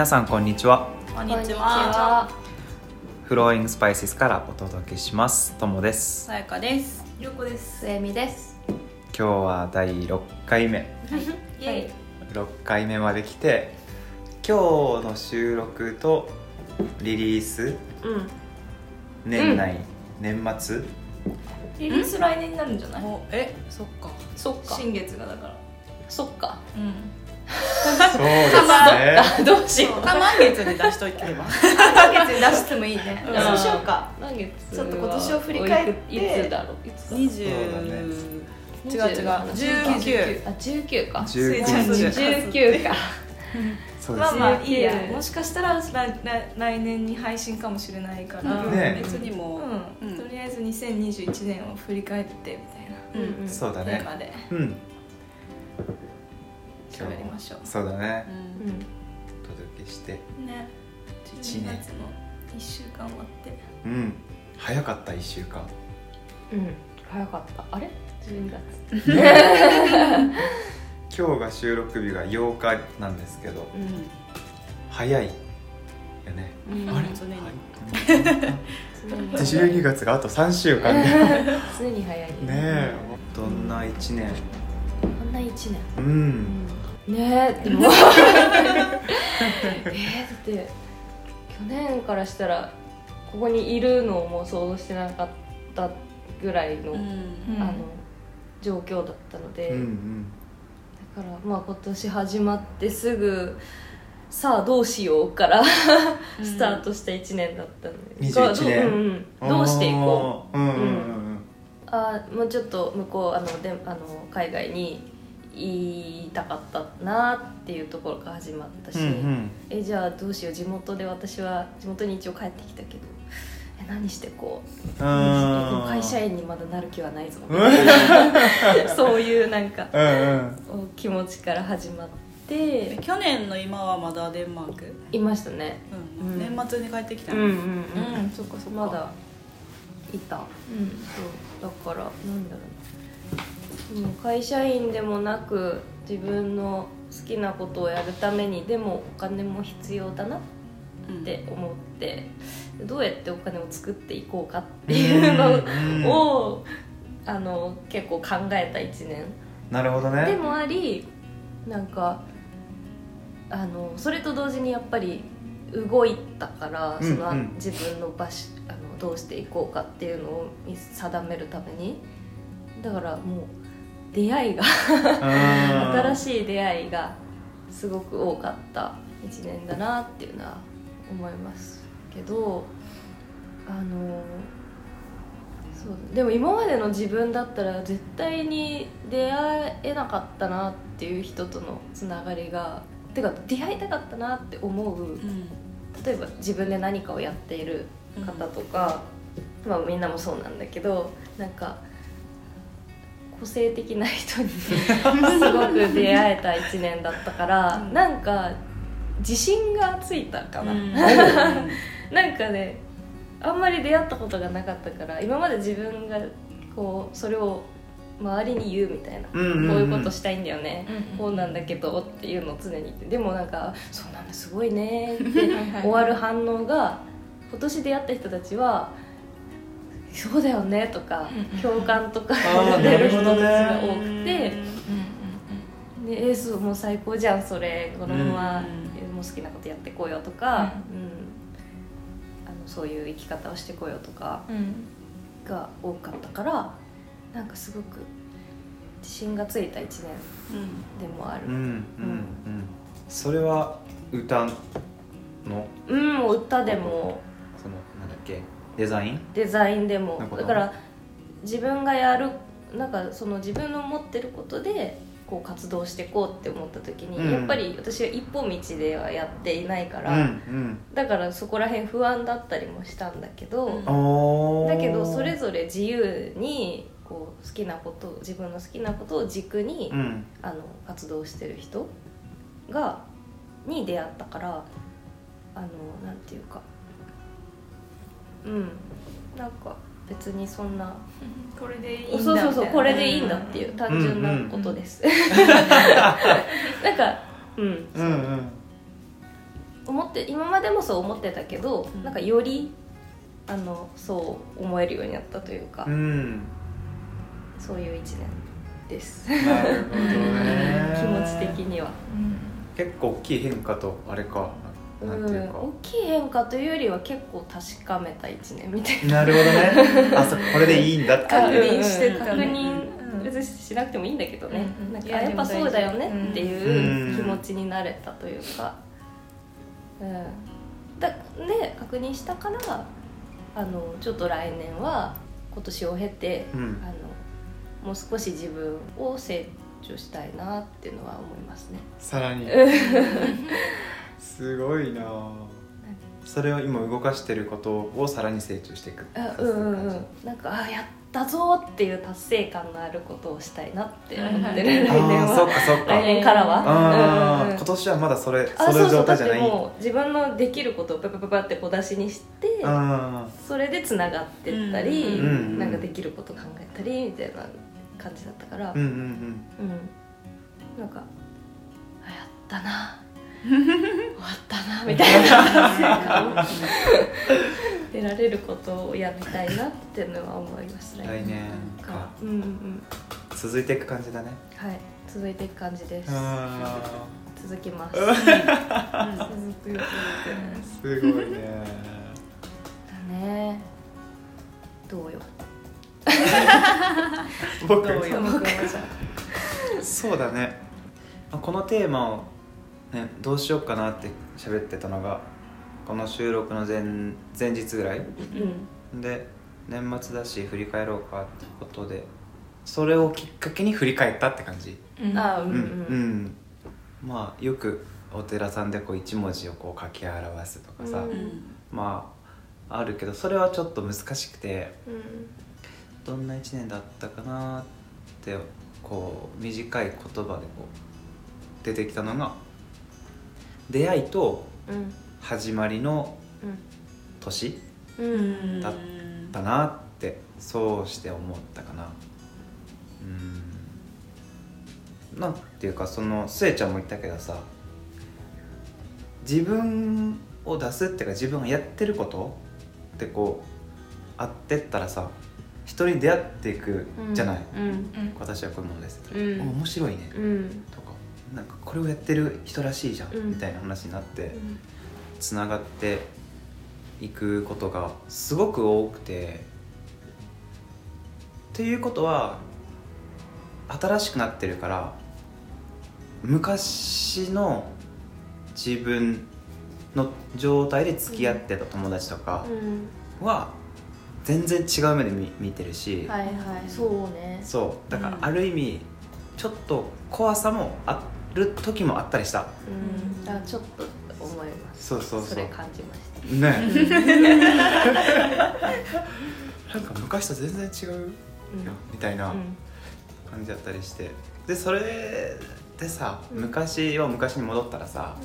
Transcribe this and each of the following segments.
皆さんこんにちはこんにちは。は。フローイングスパイシスからお届けしますともですさやかです。りょうこです。すえみです。今日は第6回目イエイ。6回目まで来て今日の収録とリリースうん。年内、年末？リリース来年になるんじゃない？おえそっかそっか。新月がだから。そっか。うん。そうですね。どうしよう。た満月で出しといてれば。来月に出してもいいね。うん。そうしようか。何月ちょっと今年を振り返って。いつだろう。二十違う違う。十九。あ、十九。か。19そう日十九か。まあまあいいや。19もしかしたら来来来年に配信かもしれないから。ね。別にもとりあえず2021年を振り返ってみたいな。うんそうだね。テーマで。うん喋りましょう。そうだねううん。お届けしてね。一12年月の一週間終わって。うん早かった1週間うん。早かった。あれ？十二月。今日が収録日が8日なんですけどう早いよねんあれ？常にん。12月があと3週間でね 常に早い。えどんな1年？こんな一年？うんねえでも。えー、だって去年からしたらここにいるのも想像してなかったぐらいの,、うん。うん。あの状況だったので、うんうん。だからまあ今年始まってすぐさあどうしようからスタートした1年だったので、21年。うんうん、どうしていこう。ううんうん。うん。あーもうちょっと向こうあのであの海外に言いたかったなっていうところから始まったし、うんうん。えじゃあどうしよう地元で私は地元に一応帰ってきたけど え何してこう？うん。会社員にまだなる気はないぞ。うん。みたいなそういうなんかうんうん。気持ちから始まって。去年の今はまだデンマーク？いましたね。うん。うん。年末に帰ってきたうんうんうん、うん、そっかそっか。まだいた。うん。そう。だからなんだろうなもう会社員でもなく自分の好きなことをやるためにでもお金も必要だなっうん。て思ってどうやってお金を作っていこうかっていうのをあの結構考えた1年。なるほどね。でもありなんかあのそれと同時にやっぱり動いたから、うんそのうん自分の場所あのどうしていこうかっていうのを見定めるために。だからもう出会いが新いしい出会いがすごく多かった1年だなっていうのは思いますけどあのそうでも今までの自分だったら絶対に出会えなかったなっていう人とのつながりがてか出会いたかったなって思ううん。例えば自分で何かをやっている方とか、まあ、みんなもそうなんだけどなんか個性的な人に すごく出会えた1年だったから、うん。なんか自信がついたかな、うん。なんかねあんまり出会ったことがなかったから今まで自分がこうそれを周りに言うみたいな、うんうんうん。こういうことしたいんだよね、うんこうなんだけどっていうのを常に言ってでもなんか「そうなんだすごいね」って終わる反応が今年出会った人たちは「そうだよね」とか共感とか出る人たちなるほどねが多くて。うんうん「でえーそうもう最高じゃんそれ。このまま、もう好きなことやってこうよ」とか、うん。あのそういう生き方をしてこうよとかうん。うんが多かったからなんかすごく自信がついた1年でもある。うん。うん。うんそれは歌の？うん、歌でも。そのなんだっけ？デザイン？デザインでも。だから自分がやるなんかその自分の持ってることでこう活動していこうって思った時に、うん。やっぱり私は一歩道ではやっていないから、うんうん。だからそこら辺不安だったりもしたんだけど、うん。だけどそれぞれ自由にこう好きなこと自分の好きなことを軸に、うん。あの活動してる人がに出会ったからあのなんていうかうん。なんか別にそんな これでいいんだそうそうそうこれでいいんだっていう単純なことです、なんかうん、うんうん。思って今までもそう思ってたけど、うん。なんかよりあのそう思えるようになったというか、うん。そういう一年です。なるほどね。気持ち的には。結構大きい変化とあれかななんていうか、大きい変化というよりは結構確かめた一年みたいな。なるほどね。あそこれでいいんだって確認してうんたね。確認、うん。別にしなくてもいいんだけどね、うんなんかいやあやっぱそうだよねってういうん。気持ちになれたというか、うん、だで確認したからあのちょっと来年は今年を経て、うん。あのもう少し自分を成長したいなっていうのは思いますね。さらに すごいな。それを今動かしてることをさらに成長していく。あうん。うんうんなんかあやったぞっていう達成感のあることをしたいなって思ってる、うん来年ああそっはかそっか。来年からは。今年はまだそれあそれ状態じゃない？そうそうだってもう自分のできることをパパパパって小出しにしてあそれでつながってったり、うんうんうん。なんかできること考えたりみたいな感じだったから、ーうんうん。うん。なんかあやったな終わったなみたいな。出られることをやりたいなっていうのは思いますね。来年か。かうんうんうん。続いていく感じだね。はい。続いていく感じです。あ続きます。続くよ続くーす。ごいね。だね。どうよ。僕。どうよそうだね。まあこのテーマを、ね、どうしようかなって喋ってたのがこの収録の前前日ぐらい。うん。で年末だし振り返ろうかってことでそれをきっかけに振り返ったって感じ。うん。うんあうん。うん、うん。まあよくお寺さんでこう一文字をこう書き表すとかさ、うん。まああるけどそれはちょっと難しくてうん。どんな一年だったかなってこう短い言葉でこう出てきたのが出会いとうん。始まりの年うん。うん。だだなってそうして思ったかな。うん。なんていうかそのスエちゃんも言ったけどさ自分を出すっていうか自分がやってることってこうあってったらさ人に出会っていくじゃない、うん。うん。私はこういうものです、うん。お面白いね、うん。とかなんかこれをやってる人らしいじゃん、うん。みたいな話になってつながっていくことがすごく多くてっていうことは新しくなってるから昔の自分の状態で付き合ってた友達とかうん。は全然違う目で見見てるし、はいはいそうね。そうだからうん。ある意味ちょっと怖さもある時もあったりした。うん。あちょっと思います。そうそうそう。それ感じました。ね。なんか昔と全然違う？よみたいなうん。感じだったりして。でそれでさうん。昔は昔に戻ったらさ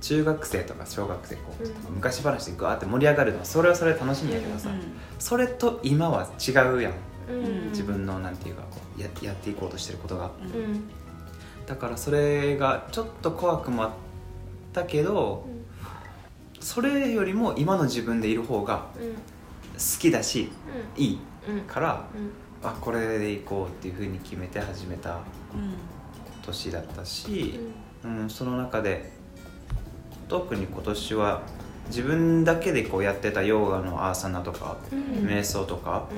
中学生とか小学生こう、うん。昔話でガーって盛り上がるのはそれはそれで楽しいんだけどさ、それと今は違うやんうん自分のなんていうかこうややっていこうとしてることが。うん。だからそれがちょっと怖くもあったけどそれよりも今の自分でいる方がうん。好きだしいいうん。からうん。あこれでいこうっていうふうに決めて始めた年だったし、うん、その中で特に今年は自分だけでこうやってたヨガのアーサナとか、うん。瞑想とか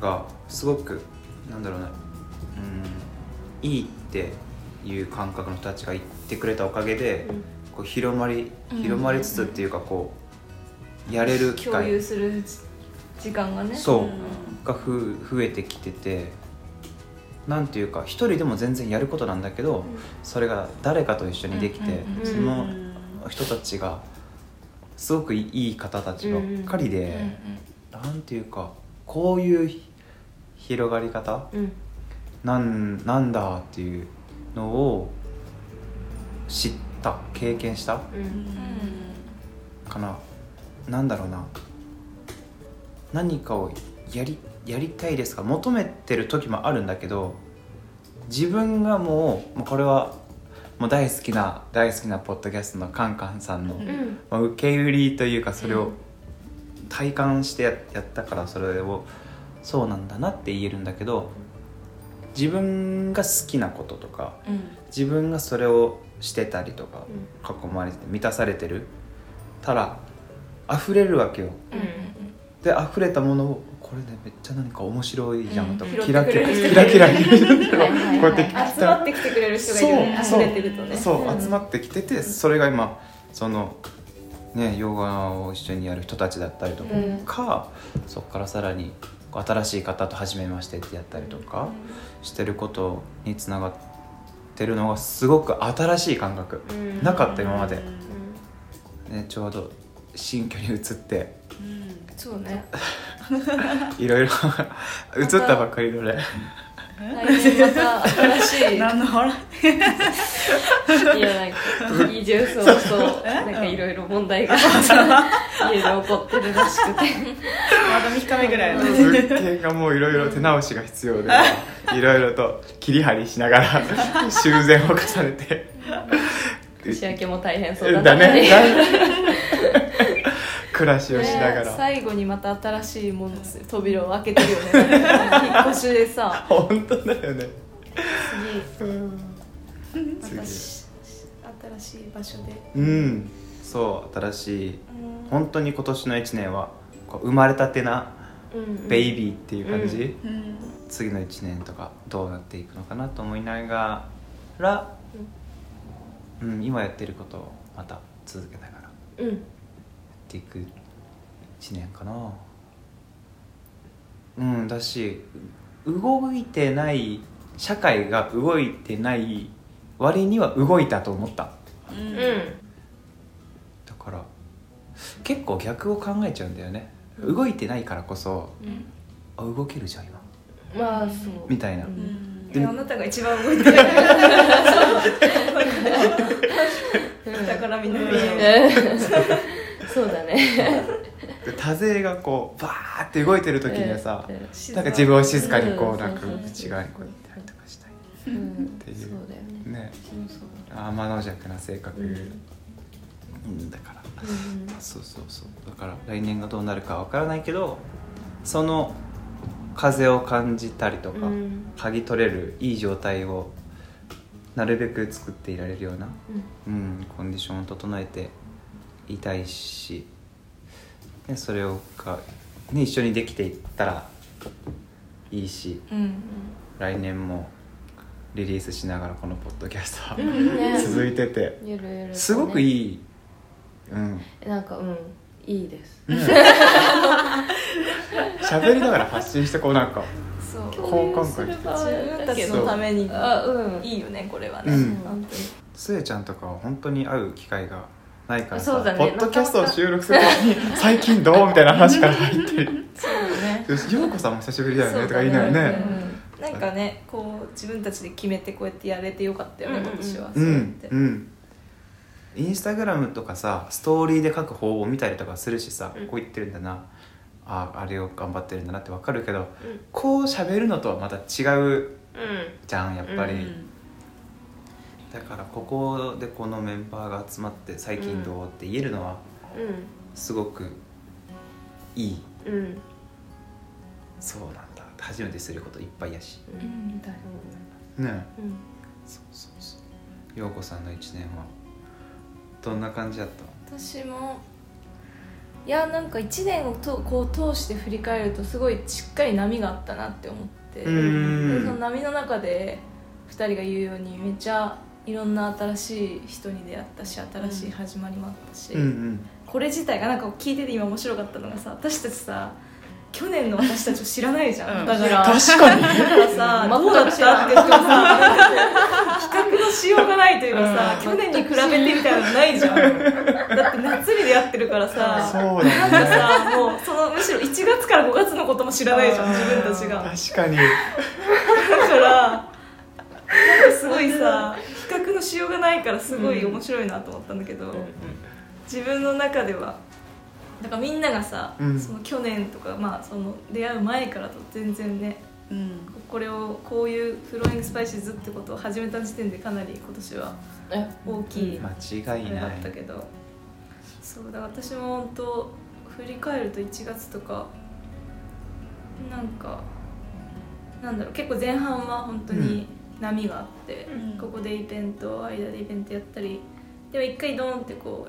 がすごくなんだろうな、うん、いいっていう感覚の人たちが言ってくれたおかげで、うん。こう広まりうん。広まりつつっていうかこうやれる機共有会する時間がね。そう。うん。がふ増えてきててなんていうか一人でも全然やることなんだけど、それが誰かと一緒にできて、うんうんうんその人たちがすごくいい方たちばっかりで、なんていうかこういうひ広がり方？うん。なんなんだっていうのを知った？経験した？うん。かななんだろうな。何かをやりやりたいですか？求めてる時もあるんだけど自分がもうもうこれはもう大好きな大好きなポッドキャストのカンカンさんの、うん。まあ、受け売りというかそれをうん。体感してややったからそれをそうなんだなって言えるんだけど自分が好きなこととかうん。自分がそれをしてたりとか囲まれて満たされてるたら溢れるわけよ。うんうんで溢れたものをこれねめっちゃ何か面白いじゃんとか、うん。キラキラキラキラこうやって集まってきてくれる人がいるよねそうそう、うん。集まってきててそれが今そのねヨガを一緒にやる人たちだったりとか、そこからさらに新しい方と初めましてってやったりとかしてることにつながってるのがすごく新しい感覚、うん。なかった今まで、うん。ね、ちょうど新居に移って。そうね。いろいろ 移ったばっかりのね来年また新しい何の笑いやなんか移住早々なんかいろいろ問題が 家で起こってるらしくて。まだ3日目ぐらいの物件がもういろいろ手直しが必要でいろいろと切り張りしながら修繕を重ねて。年明けも大変そうだねだ 暮らしをしながねら、最後にまた新しいもの扉を開けてるよね。引っ越しでさ。本当だよね。次。次。またし新しい場所で。うん。そう新しい。本当に今年の1年はこう生まれたてなうんベイビーっていう感じ、うん。次の1年とかどうなっていくのかなと思いながら、うん、今やってることをまた続けながら。やうんっていく1年かな。うんだし動いてない社会が動いてない割には動いたと思った。うん。うだから結構逆を考えちゃうんだよね。動いてないからこそあ動けるじゃん今。んまあそう。みたいな。ううん。んいやあなたが一番動いてる。だ からみんな見えるそうだね。で多勢がこうバーって動いてる時にはさ、うん。なんか自分を静かにこううんなんか内側にこうやったりとかしたいうん。ていう。ね。ね。天の弱な性格、ううんん、だから。うん。そうそうそう。だから来年がどうなるかわからないけどその風を感じたりとか、うん。嗅ぎ取れるいい状態をなるべく作っていられるような、うん、コンディションを整えていたいし、ね、それをか、ね、一緒にできていったらいいしうん来年もリリースしながらこのポッドキャストは、うんね 続いてて。ゆるゆるとね。すごくいい、うん、なんかうん。いいです。喋りながら発信してこうなんか。そう。好感覚自自分たちのために。あうん。いいよねこれはね、うん。本当に。スエちゃんとかは本当に会う機会がないからさ、ね。ポッドキャストを収録する時に「最近どう?」みたいな話から入ってる。そうね「陽子さんも久しぶりだよね」とか言いながらね。なんかねこう自分たちで決めてこうやってやれてよかったよね、うんうんうん。今年は。うそうやって、んうん。インスタグラムとかさストーリーで書く方を見たりとかするしさ、うん。こう言ってるんだな。ああれを頑張ってるんだなってわかるけどうん。こう喋るのとはまた違ううん。じゃんやっぱり、うんだからここでこのメンバーが集まって最近どうって言えるのはすごくいい。うん。うんそうなんだ。初めてすることいっぱいやし。うんみたい。ね。うん。そうそうそう。陽子さんの1年はどんな感じだった？私もいやなんか1年をとこう通して振り返るとすごいしっかり波があったなって思って。その波の中で2人が言うようにめっちゃいろんな新しい人に出会ったし新しい始まりもあったし、うんうん。これ自体がなんか聞いてて今面白かったのがさ私たちさ去年の私たちを知らないじゃん、うん。だから確かに。だからさどうだったって言ってもさ比較のしようがないというかさ、うん。去年に比べてみたいなのないじゃん。だって夏に出会ってるからさそうなんかさもうそのむしろ1月から5月のことも知らないじゃん自分たちが。だ確かに。からなんかすごいさのしようがないからすごい面白いなと思ったんだけど、自分の中ではだからみんながさ、うん。その去年とか、まあ、その出会う前からと全然ねうん。これをこういうフローイングスパイシーズってことを始めた時点でかなり今年はえ？大きい間違いだったけどそうだ私も本当振り返ると1月とかなんかなんだろう結構前半は本当に波があって、うん。ここでイベント間でイベントやったりでも一回ドーンってこ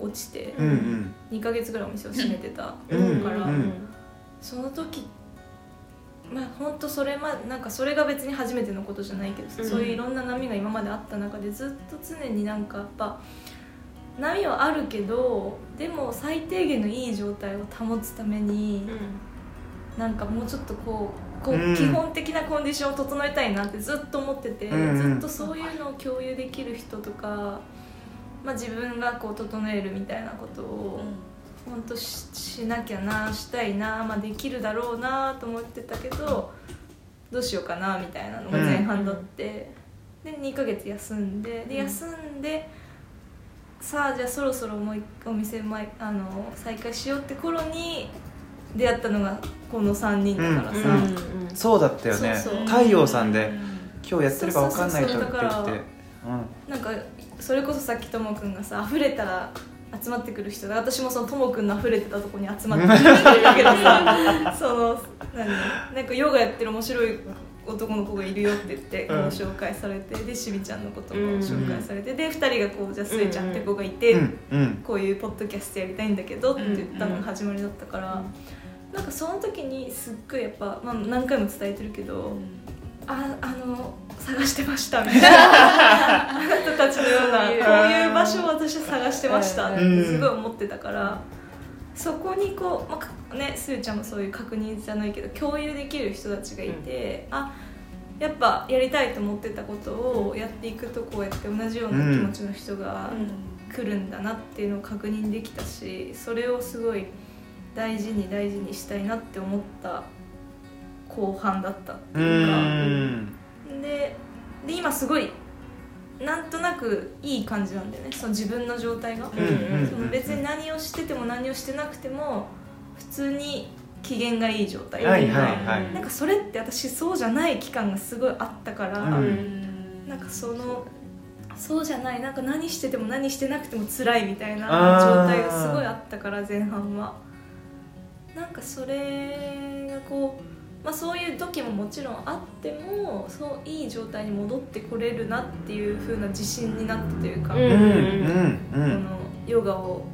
う落ちてうん。うん2ヶ月ぐらいお店を閉めてたから、うん。うんその時まあ本当それまなんかそれが別に初めてのことじゃないけどそういういろんな波が今まであった中でずっと常になんかやっぱ波はあるけどでも最低限のいい状態を保つために、なんかもうちょっとこうこう、うん。基本的なコンディションを整えたいなってずっと思ってて、うん。うんずっとそういうのを共有できる人とか、まあ、自分がこう整えるみたいなことを。本当ししなきゃなしたいな、まあ、できるだろうなと思ってたけどどうしようかなみたいなのが前半だって、で2ヶ月休んででうん。休んで、さあじゃあそろそろもう一回お店前あの再開しようって頃に出会ったのがこの3人だからさ、うんそうだったよね。太陽さんで今日やってるか分かんないとって言って。なんかそれこそさっきともくんがさ溢れたら集まってくる人が私もそのともくんの溢れてたとこに集まってくるっていうけどさその何なんかヨガやってる面白い男の子がいるよって言ってこううん紹介されてでしみちゃんのこともうん。紹介されてで2人がこうじゃあすえちゃんって子がいて、うん。うん。こういうポッドキャストやりたいんだけどって言ったのが始まりだったから、なんかその時にすっごいやっぱ、まあ、何回も伝えてるけど、ああの探してましたみたいな。あなたたちのようなこういう場所を私は探してましたってすごい思ってたから、そこにこう、まあかね、すーちゃんもそういう確認じゃないけど共有できる人たちがいて、あやっぱやりたいと思ってたことをやっていくとこうやって同じような気持ちの人が来るんだなっていうのを確認できたしそれをすごい大事に大事にしたいなって思った後半だったってういうか。ん。でで今すごいなんとなくいい感じなんだよね。その自分の状態が、その別に何をしてても何をしてなくても普通に機嫌がいい状態。ってはいか、なんかそれって私そうじゃない期間がすごいあったから、うん。なんかそのそうじゃないなんか何してても何してなくても辛いみたいな状態がすごいあったから前半はなんかそれがこう、まあ、そういう時ももちろんあってもそういい状態に戻ってこれるなっていう風な自信になったというか、うん。うんうんこのヨガを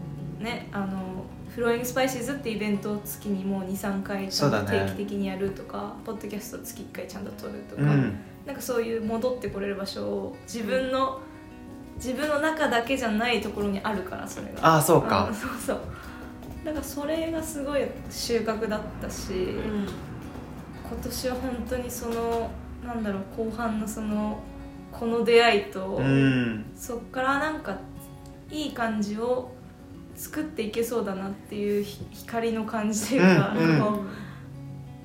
ねあのフローイングスパイシーズってイベントを月にもう23回ちゃんとそうだね。定期的にやるとか、ポッドキャスト月1回ちゃんと撮るとか、うん。なんかそういう戻ってこれる場所を自分の自分の中だけじゃないところにあるからそれが。ああそうか。んそうそうだからそれがすごい収穫だったし、今年は本当にそのなんだろう後半のそのこの出会いと、うん。そっからなんかいい感じを作っていけそうだなっていうひ光の感じというか、うんうん。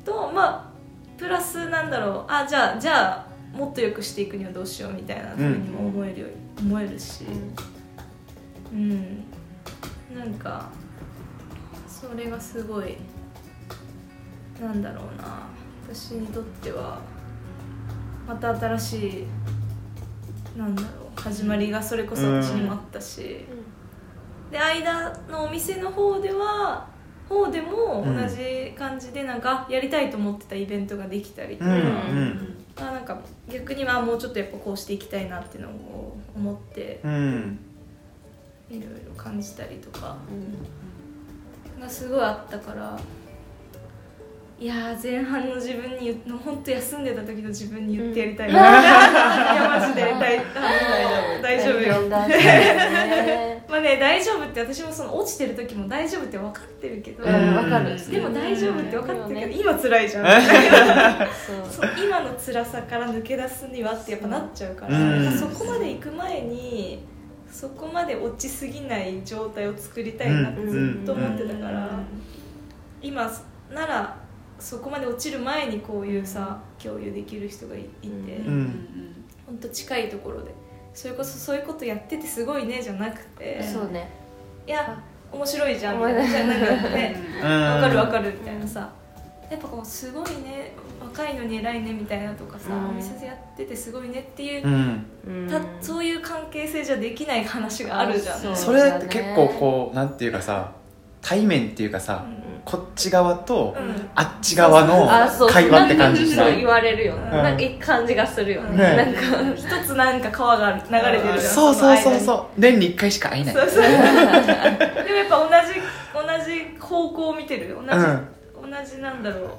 とまあプラスなんだろうあじゃあじゃあもっと良くしていくにはどうしようみたいなふうにも思えるよ、思えるし。うん。なんかそれがすごいなんだろうな。私にとってはまた新しいなんだろう始まりがそれこそ私にもあったし、で間のお店の方では方でも同じ感じでなんかやりたいと思ってたイベントができたりとか、うんうん。あなんか逆にまあもうちょっとやっぱこうしていきたいなっていうのを思ってうん。いろいろ感じたりとかがすごいあったからいやー前半の自分に言う本当休んでた時の自分に言ってやりたいな、いやマジで大大丈夫よ。まあね大丈夫って私もその落ちてる時も大丈夫って分かってるけど、でも大丈夫って分かってるけど、うん。今辛いじゃん。そう今の辛さから抜け出すにはってやっぱなっちゃうから、うん。そこまで行く前にそこまで落ちすぎない状態を作りたいなってずっと思ってたから、今ならそこまで落ちる前にこういうさ共有できる人がいいて、うん。ほん。と近いところで。それこそそういうことやっててすごいねじゃなくてそうね。いや面白いじゃんみたいな。じゃあなんかねうん。わかるわかるみたいなさ。やっぱこうすごいねわ若いのに偉いねみたいなとかさ、うん。お店やっててすごいねっていう、たそういう関係性じゃできない話があるじゃん、それって結構こうなんていうかさ対面っていうかさこっち側とうん。あっち側のあそう。会話って感じしない？言われるよね、うん。なんかいい感じがするよね。ねなんか一つなんか川が流れてるじゃんそうそうそうう。そう年に1回しか会えない。そうそうでもやっぱ同じ同じ方向を見てる？同じ、同じなんだろう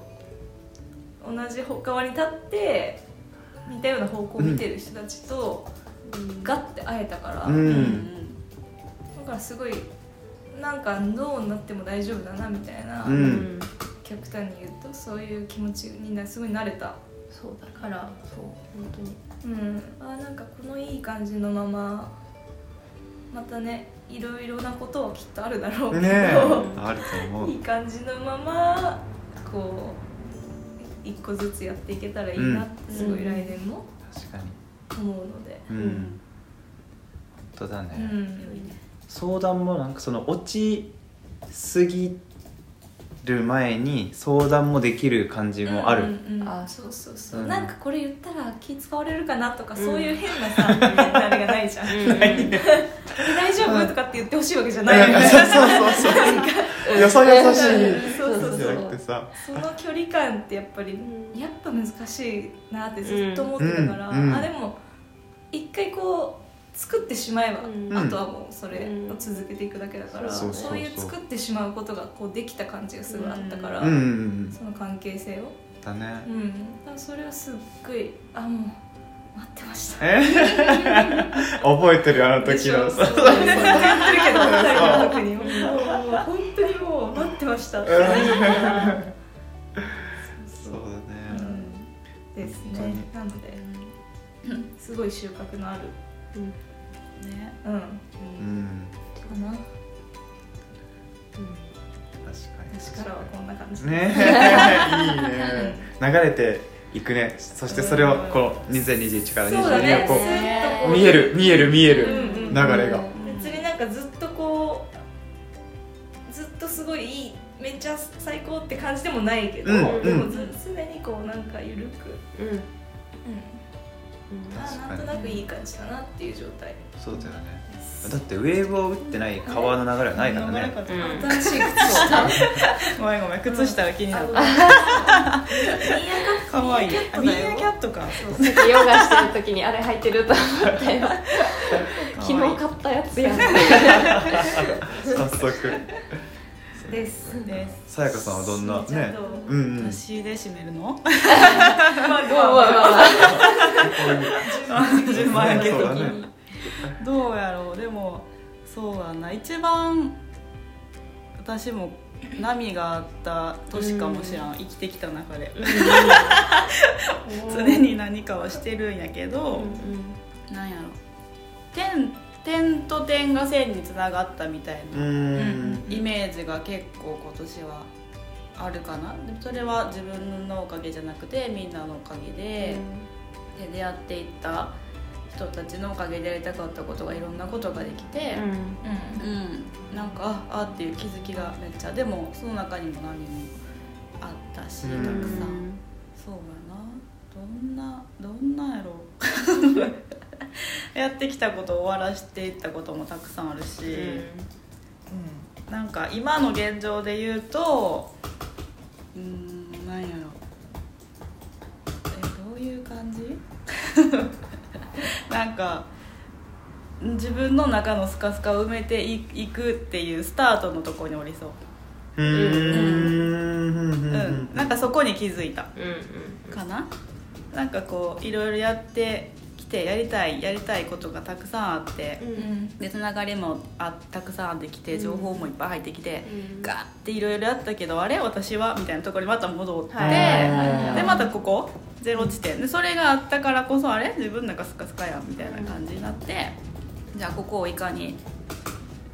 同じ側に立って似たような方向を見てる人たちと、ガッて会えたから、ううん。んだからすごいなんかどうなっても大丈夫だなみたいな、ううんん。極端に言うとそういう気持ちになすごい慣れた。そうだからそう本当に。うん。あーなんかこのいい感じのまままたねいろいろなことはきっとあるだろうけど、ねえ。あると思う。いい感じのままこう一個ずつやっていけたらいいなってすごい来年も確かに。思うので、うん。本当だね、うん。相談もなんかその落ちすぎる前に相談もできる感じもある、うんうんあそうそうそう、うん。なんかこれ言ったら気使われるかなとか、うんそういう変なさあれがないじゃん、大丈夫とかって言ってほしいわけじゃないよね。そうそうそう。そう よそよそしいそうそうそうじゃなくてさその距離感ってやっぱり、うん。やっぱ難しいなってずっと思ってたから、うん。うん。あでも一回こう作ってしまえば、うん。あとはもうそれを続けていくだけだから、そうそうそう。そういう作ってしまうことがこうできた感じがすごいあったから、その関係性を、だね。うん、だからそれはすっごいあもう待ってました。え？覚えてるあの時の。そうずっと言ってるけど二人の時に本当にもう待ってましたってそうだそうねうんですねなので、すごい収穫のあるねうんかうんな確かに私からはこんな感じねいいね流れていくね。そしてそれをこう2021からそうだ22をこうう。見える見える見える流れが。別になんかずっとこうずっとすごいいいめっちゃ最高って感じでもないけど、うん。でもず常にこうなんか緩く、うん。うんなんとなくいい感じだなっていう状態。そうだよね。だってウェーブを打ってない川の流れはないからね。うん新しい靴下ごめんごめん靴下が気になった。あミーアキャかわい。いミーアキャットミだよ。ーアキャットか。さっきヨガしてる時にあれ履いてると思ったよ。昨日買ったやつやん。早速です。です。さやかさんはどんなね？うんうん。私で締めるの？どそうやろう。でもそうやな。一番私も波があった年かもしらん、生きてきた中で。常に何かをしてるんやけど、なんやろ。点点と点が線につながったみたいな、うん。イメージが結構今年はあるかな。でもそれは自分のおかげじゃなくてみんなのおかげで,、で出会っていった人たちのおかげでやりたかったことがいろんなことができて、うん。なんかああっていう気づきがめっちゃ。でもその中にも何もあったし、うん。たくさん。そうやな。どんなどんなやろ やってきたことを終わらしていったこともたくさんあるし、なんか今の現状で言うとうーんなんやろ。えどういう感じ？なんか自分の中のスカスカを埋めていいくっていうスタートのところにおりそう、うーうん。ん。なんかそこに気づいた。うんかな？なんかこういろいろやってきてやりたいやりたいことがたくさんあってうん。うんでつながりもあたくさんあってきて情報もいっぱい入ってきて、うん。ガーっていろいろやったけどあれ私はみたいなところにまた戻って、はい。でまたここゼロ地点。でそれがあったからこそあれ自分なんかスカスカやんみたいな感じになって、じゃあここをいかに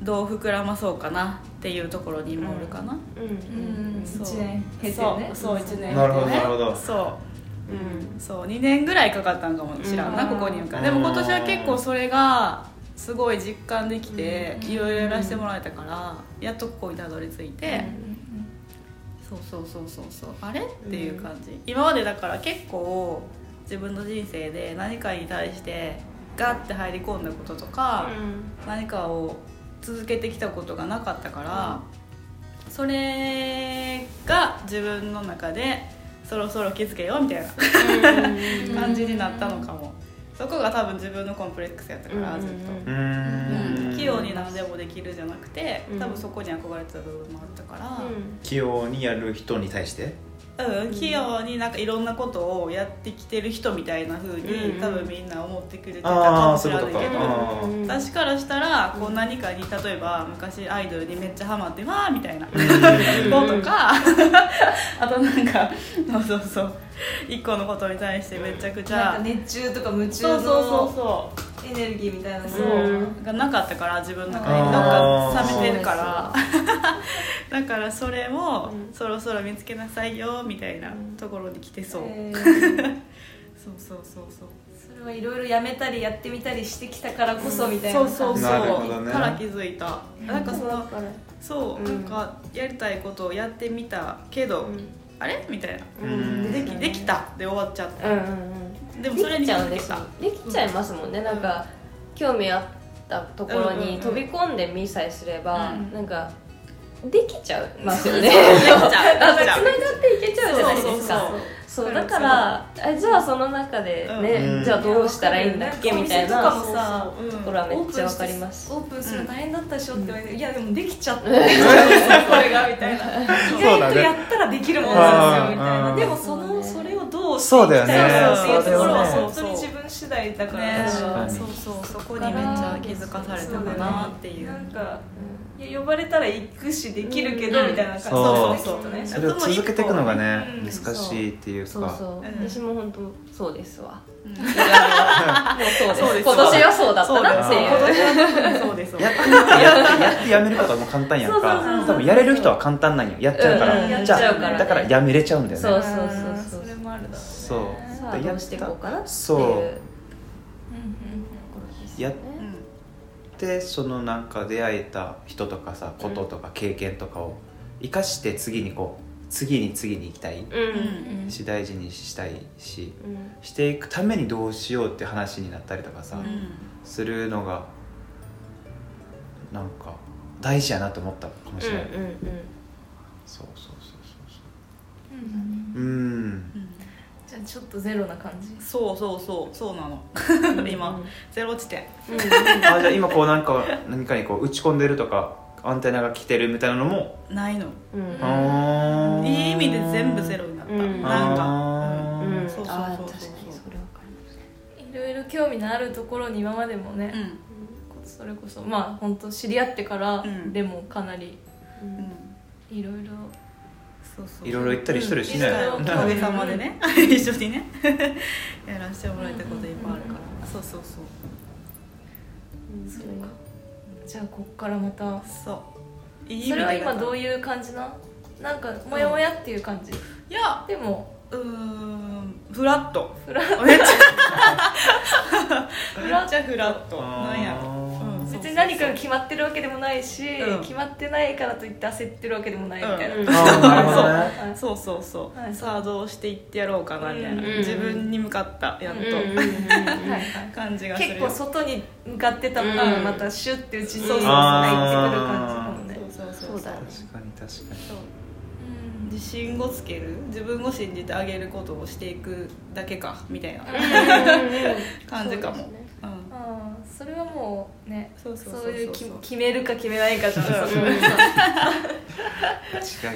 どう膨らまそうかなっていうところに今おるかな、うん。そう。一年経てね。そうそう1年なるほどなるほど。そううん。そう2年ぐらいかかったんかもしらんな、うん。ここに向かでも今年は結構それがすごい実感できてうん。いろいろやらせてもらえたからやっとここにたどり着いて、そうそうそうそうそう。あれっていう感じ、今までだから結構自分の人生で何かに対してガッて入り込んだこととか、何かを続けてきたことがなかったから、それが自分の中でそろそろ気づけよみたいな感じになったのかも、そこが多分自分のコンプレックスやったから、ずっと。器用に何でもできるじゃなくてうん。多分そこに憧れてた部分もあったから、器用にやる人に対して？うん、器用になんかいろんなことをやってきてる人みたいな風に、うん多分みんな思ってくれてたかもしれないけど。私からしたらこう何かに例えば昔アイドルにめっちゃハマってわーみたいな。子とか。あとなんかそうそうそう。一個のことに対してめちゃくちゃ。なんか熱中とか夢中そうそうそうのそう。エネルギーみたいなのそう、うん。がなかったから自分の中にあどっーか冷めてるからだからそれをうん。そろそろ見つけなさいよみたいなところに来てそう、えー。そうそうそうそう。それはいろいろやめたりやってみたりしてきたからこそみたいなそうそうそう。なるほどね。から気づいた。なんかそのそう、うんなんかやりたいことをやってみたけど、あれ？みたいな、うん。できできた。で終わっちゃっうんうんたでもでそれに気きちゃうんですづけたできちゃいますもんね。なんか興味あったところに飛び込んでみさえすれば、うん。なんかできちゃいますよね。つ ながっていけちゃうじゃないですか。そうそうそうそう。だからえじゃあその中でね、うん。じゃあどうしたらいいんだっけみたいな。とかもさそうそう。ところはめっちゃわかります。オープンするの大変だったでしょって言われて、いやでもできちゃったこれがみたいな。意外とやったらできるもんなんですよみたいうんなでもそのそれをどうしてそうだよね。いきたいかっていうところはそう本当に自分次第だから、ね。そうそうそこにめっちゃ気づかされたかなっていう。なん。かいや呼ばれたら行くしできるけど、うんみたいな感じ。そう。ですねきっとねそれを続けていくのがねう。ん難しいっていうか。そうそう、うん。私も本当そうです。わうんもうそうです。そうです今年はそうだったなっていう。そうです。やっやってやってやめることはもう簡単やんそうそうそうかそう。多分やれる人は簡単なんよやっちゃうから、じゃあやっちゃうからね。だからやめれちゃうんだよね。そうそうそうそう。それもあるだろうね。そう。さあどうしていこうかなっていうそうやっよねてそのなんか出会えた人とかさこととか経験とかを生かして次にこう次に次に行きたい。うん。うんし大事にしたいしうん。していくためにどうしようって話になったりとかさ、うん。するのがなんか大事やなと思ったかもしれない、うんうんそうそうそううんそう。うん。うんじゃあちょっとゼロな感じ。そうそうそうそうなの。う ん今。ゼロ地点。あじゃあ今こうなんか何かにこう打ち込んでるとかアンテナが来てるみたいなのも？ないの。うん。あーいい意味で全部ゼロになった、うん。なんか、あーうん。そうそうそうそう。あー確かにそれわかりますいろいろ興味のあるところに今までもね、うん。それこそまあ本当知り合ってからうん。でもかなりうん。うん。いろいろいろいろ行ったりしてるしね、うん。おかげさまでね。一緒にね。やらせてもらえたこといっぱいあるから。そうそうそう。うんそうか。じゃあこっからまた。そう。いいそれはで今どういう感じな？なんかモヤモヤっていう感じ、いや。でも。うーん。フラット。フラめっちゃ。めっちゃフラット。なんやろ、別に何かが決まってるわけでもないし、うん。決まってないからといって焦ってるわけでもないみたいな、うん。あーなるほどね。はい。そうそうそう、はい。さあどうしていってやろうかなみたいな、うん自分に向かったやっと、感じがする。結よ構外に向かってたものがうん。またシュッてうちにそうそうそう。入ってくる感じかもねそうそうそうそう。だね確かに確かに。そう。自信をつける？自分を信じてあげることをしていくだけかみたいな。感じかも。そうですね。うんああそれはもうねそうそうそうそう。いうきそう決めるか決めないかじゃん間違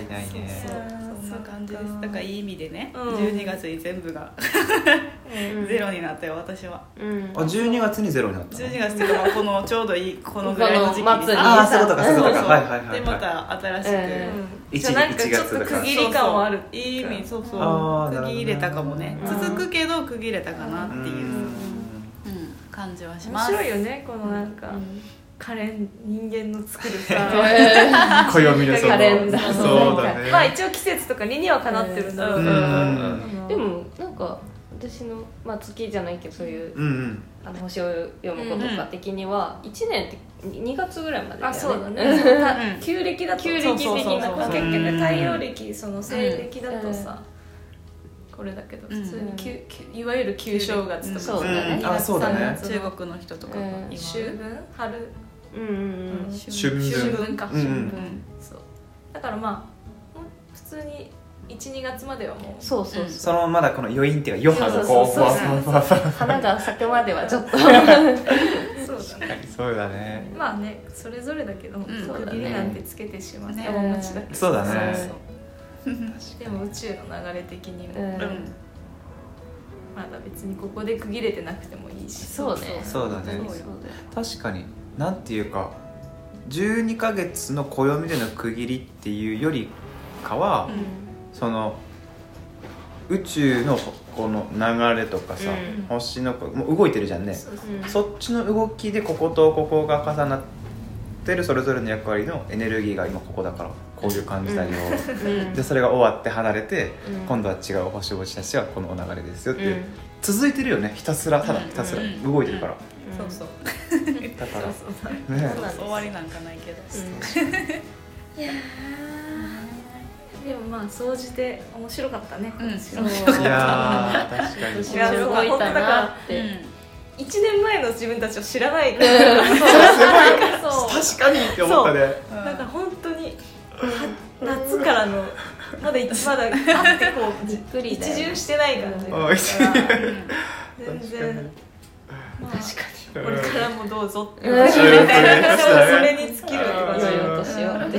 いないね。そんな感じです。だからいい意味でね、うん。12月に全部がうん。ゼロになったよ私は。うん。あ12月にゼロになったの？12月っていうかまあこのちょうどいいこのぐらいの時期に。ああそういうことかそういうことか。そうはいはいはいはい。でまた新しく、うん。一じゃあなんかちょっと区切り感はあるそうそう。いい意味そうそう区切れたかもね、続くけど区切れたかなっていう、感じはし面ます。白いよねこのなんか可憐人間の作るさ。暦のそのカレンダーそうだね。まあ一応季節とか理にはかなってるん。だろうけどうん。でもなんか私の、まあ、月じゃないけどそういううんうん。あの星を読むことか的には1年って2月ぐらいまでだよね。あそうだね。旧暦だと旧暦的な結局太陽暦その西暦だとうん。さ、これだけどうん普通に旧旧いわゆる旧正月とかそうだねうんあそうだね。2月3月の中国の人とかがうん今。秋分春？うんうんうん。春分。春分か、うんうん。春分。そう。だからまあ普通に12月まではもう。そうそうそう。そのまだこの余韻っていうか余波がこう花が咲くまではちょっと。そうだね。そうだね。まあねそれぞれだけど、ん。区切りなんてつけてしまったねもん勝ちだけ。ど、そうだね。そうでも宇宙の流れ的にも、うん。うん。まだ別にここで区切れてなくてもいいし。そうね。そうだね。そうだよ。確かに。なんていうか12ヶ月の暦での区切りっていうよりかは、その宇宙のこの流れとかさ、うん。星のこもう動いてるじゃんね。そっちの動きでこことここが重なってるそれぞれの役割のエネルギーが今ここだからこういう感じだよ、うん。でそれが終わって離れて、うん。今度は違う星々たちはこの流れですよっていう、うん。続いてるよね。ひたすらただひたすら。うん動いてるから、そうそう。だから。そうそう。そうね終わりなんかないけど。いやー。でもまあ総じて面白かったね。うん。今年そうはいやー確かに。私も動いたなって、1年前の自分たちを知らない。から、そう 確かにって思ったね。なんか本当には夏からのまだまだあってこうびっくりだよ一巡してない感じだうん。から全確か然まあ確かこれからもどうぞってう。ん。みたいなそれに尽きるって感じ。良いお年をって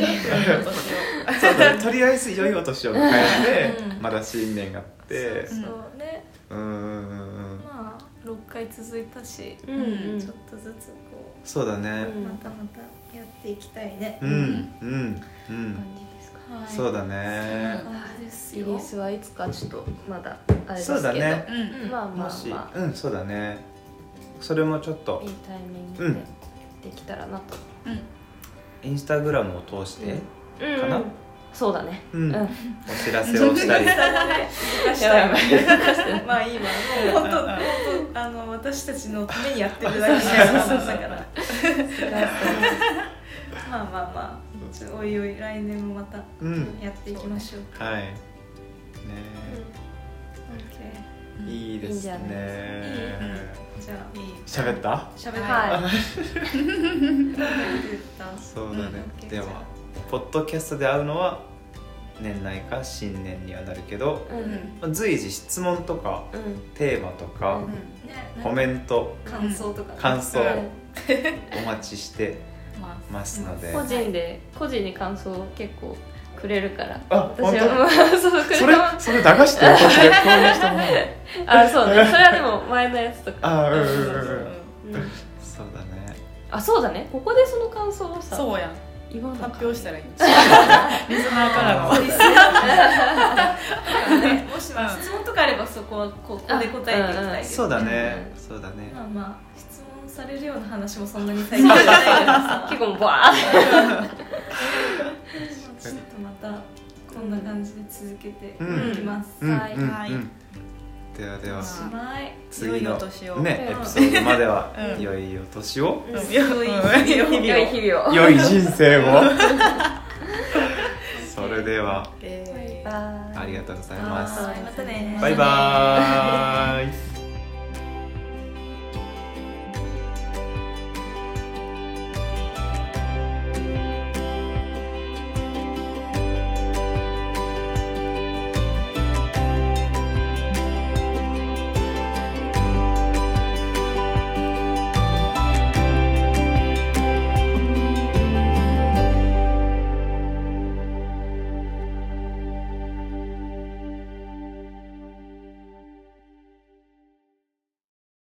そうだね。とりあえず良いお年を迎えて、うん。まだ新年があって。そうね。うーんまあ6回続いたしうんうん。ちょっとずつこそうだね。うまたまたやっていきたいね。うん。うん。うん、はい。そうだね。イよ。ギリスはいつかちょっとまだあれですけど。そうだね。うん。まあまもし、あ。まあうんそうだね。それもちょっと。いいタイミングうん。でできたらなと、インスタグラムを通してうん。かな？そうだね。うん、うん。お知らせをしたり。やばい。やばい。まあいいわ。もう本当本当あの私たちのためにやってるだけだから。まあまあまあちょおいおい来年もまたうん。やっていきましょうはい。ね。OK いいですいいんじゃない？ね。じゃあいい。喋った？喋った。は言ったそうだね、うんではポッドキャストで会うのは年内か新年にはなるけど、いうん。随時質問とかうん。テーマとか、うん。ねコメント感想とかね。感想うん。お待ちしてまますので、個人で個人に感想を結構くれるから。あ私は そうくそれそれ流してよこっちでこういう人もあそうね。それはでも前のやつとか。あうんうんうんうん。うん。そうだね。あそうだね。ここでその感想をさ。そうや。ん言わなかった発表したらいい リスナーからの。あねもしも質問とかあればそこはここで答えていきたいけどそうだね。そうだね。まあまあされるような話もそんなに最近じゃないからさ。結構バーってちょっとまたこんな感じで続けてうんいきます、はい、うん。うんはい。うんではでは。まおしまい。次の良いお年を。ねエうん。ピソードまではうん。良いお年を。うん。良い日々を。良い日々を。良い人生を。それでは。ありがとうございます。はい。またねバイバーイ